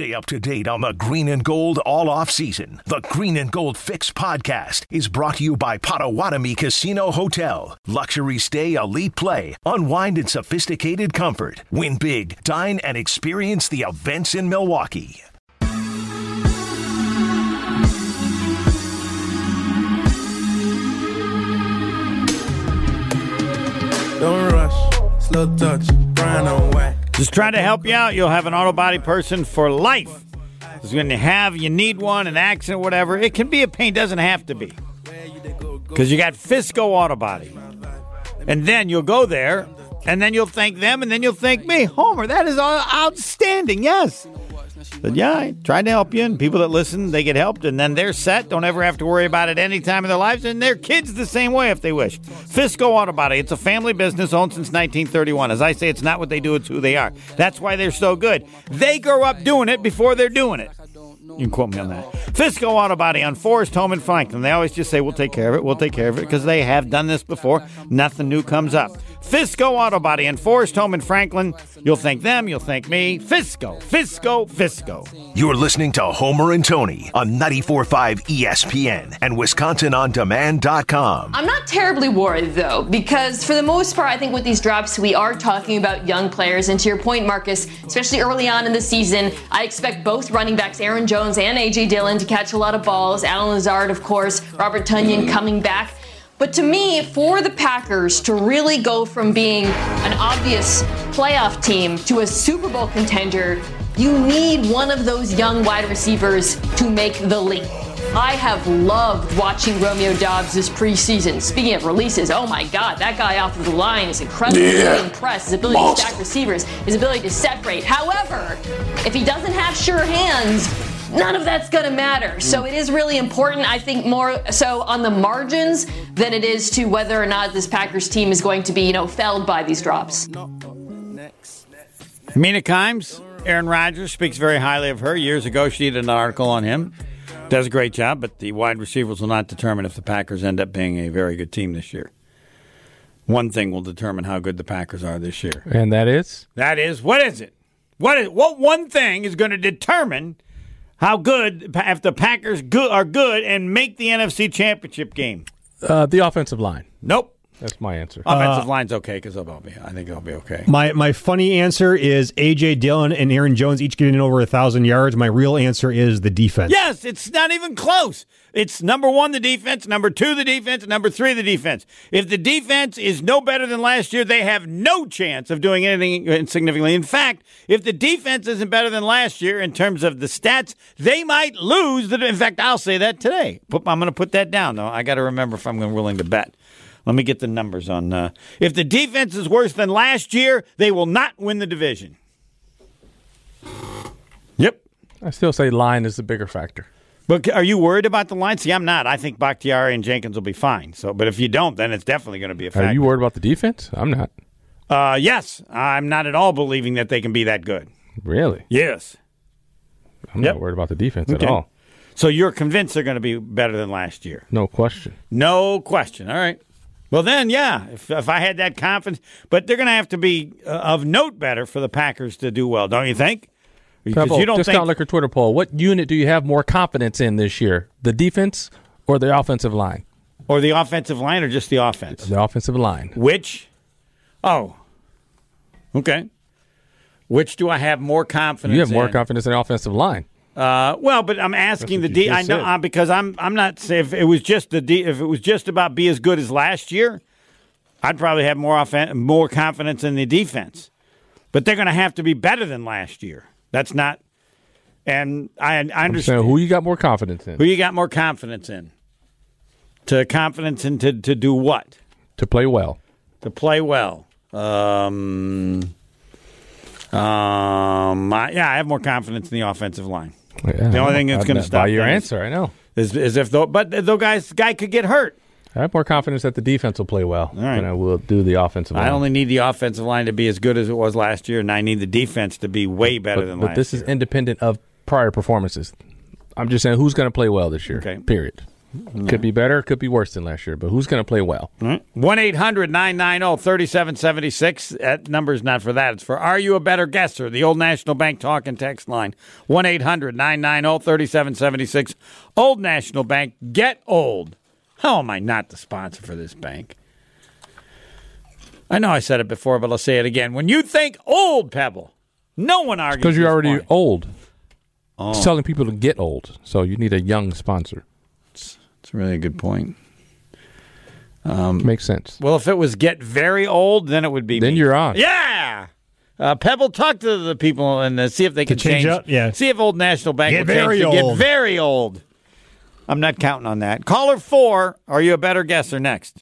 Stay up to date on the green and gold all off season. The Green and Gold Fix podcast is brought to you by Potawatomi Casino Hotel. Luxury stay, elite play, unwind in sophisticated comfort. Win big, dine, and experience the events in Milwaukee. Don't rush, slow touch, brown on white. Just trying to help you out. You'll have an auto body person for life. Because when you have, you need one, an accident, whatever. It can be a pain, doesn't have to be. Because you got Fisco Auto Body. And then you'll go there, and then you'll thank them, and then you'll thank me. Homer, that is uh, outstanding, yes. But yeah, I tried to help you, and people that listen, they get helped, and then they're set. Don't ever have to worry about it any time in their lives, and their kids the same way if they wish. Fisco Auto Body, it's a family business owned since 1931. As I say, it's not what they do, it's who they are. That's why they're so good. They grow up doing it before they're doing it. You can quote me on that. Fisco Auto Body on Forest Home in Franklin. They always just say, we'll take care of it, we'll take care of it, because they have done this before. Nothing new comes up. Fisco Auto Body and Forest Home in Franklin. You'll thank them, you'll thank me. Fisco, Fisco, Fisco. You're listening to Homer and Tony on 94.5 ESPN and WisconsinOnDemand.com. I'm not terribly worried though, because for the most part, I think with these drops, we are talking about young players. And to your point, Marcus, especially early on in the season, I expect both running backs, Aaron Jones and AJ Dillon, to catch a lot of balls. Allen Lazard, of course, Robert Tonyan coming back. But to me, for the Packers to really go from being an obvious playoff team to a Super Bowl contender, you need one of those young wide receivers to make the leap. I have loved watching Romeo Doubs this preseason. Speaking of releases, oh my God, that guy off of the line is incredible. Yeah. Impressed. His ability Monster. to stack receivers, his ability to separate. However, if he doesn't have sure hands, none of that's going to matter. So mm. it is really important, I think, more so on the margins than it is to whether or not this Packers team is going to be, you know, felled by these drops. Mina Kimes, Aaron Rodgers speaks very highly of her. Years ago, she did an article on him. Does a great job, but the wide receivers will not determine if the Packers end up being a very good team this year. One thing will determine how good the Packers are this year. And that is? That is, what is it? What is what one thing is going to determine how good if the Packers good are good and make the NFC Championship game? Uh, the offensive line. Nope. That's my answer. Uh, Offensive line's okay because they'll be. I think they'll be okay. My my funny answer is AJ Dillon and Aaron Jones each getting over a thousand yards. My real answer is the defense. Yes, it's not even close. It's number one, the defense, number two, the defense, number three, the defense. If the defense is no better than last year, they have no chance of doing anything significantly. In fact, if the defense isn't better than last year in terms of the stats, they might lose. The, in fact, I'll say that today. Put- I'm going to put that down, though. I got to remember if I'm willing to bet. Let me get the numbers on. Uh, if the defense is worse than last year, they will not win the division. Yep. I still say line is the bigger factor. But are you worried about the line? See, I'm not. I think Bakhtiari and Jenkins will be fine. So, but if you don't, then it's definitely going to be a factor. Are you worried about the defense? I'm not. Uh, yes, I'm not at all believing that they can be that good. Really? Yes. I'm Yep. not worried about the defense Okay. at all. So you're convinced they're going to be better than last year? No question. No question. All right. Well, then, yeah. If, if I had that confidence, but they're going to have to be uh, of note better for the Packers to do well, don't you think? Because Pebble, you don't think. Discount think Liquor Twitter poll. What unit do you have more confidence in this year? The defense or the offensive line? or the offensive line or just the offense. The offensive line. Which? Oh, okay. Which do I have more confidence? You have more in? confidence in the offensive line. Uh, well, but I'm asking the what I know uh, because I'm I'm not saying if it was just the D. If it was just about be as good as last year, I'd probably have more offen- more confidence in the defense. But they're going to have to be better than last year. That's not. And I, I understand who you got more confidence in who you got more confidence in. To confidence in to, to do what? to play well. To play well. Um, um, I, yeah, I have more confidence in the offensive line. Yeah, The only thing that's gonna stop by stop your answer. I know. Is, is if though, but though guys, guy could get hurt. I have more confidence that the defense will play well right. than I will do the offensive line. I only need the offensive line to be as good as it was last year, and I need the defense to be way better but, than but last this year. is independent of prior performances. I'm just saying who's going to play well this year. Okay. Period. Could be better, could be worse than last year, but who's going to play well? 1 800 990 3776. That number's not for that. It's for Are You a Better Guesser? The Old National Bank talk and text line 1 800 990 3776. Old National Bank, get old. How am I not the sponsor for this bank? I know I said it before, but I'll say it again. When you think old Pebble, no one argues. Because you're already old. Oh. It's telling people to get old, so you need a young sponsor. It's really a good point. Makes sense. Well, if it was get very old, then it would be. Then me. you're on. Yeah. Uh, Pebble, talk to the people and uh, see if they can change up? Yeah. See if Old National Bank Get will change very to Get very old. I'm not counting on that. Caller four. Are you a better guesser? Next.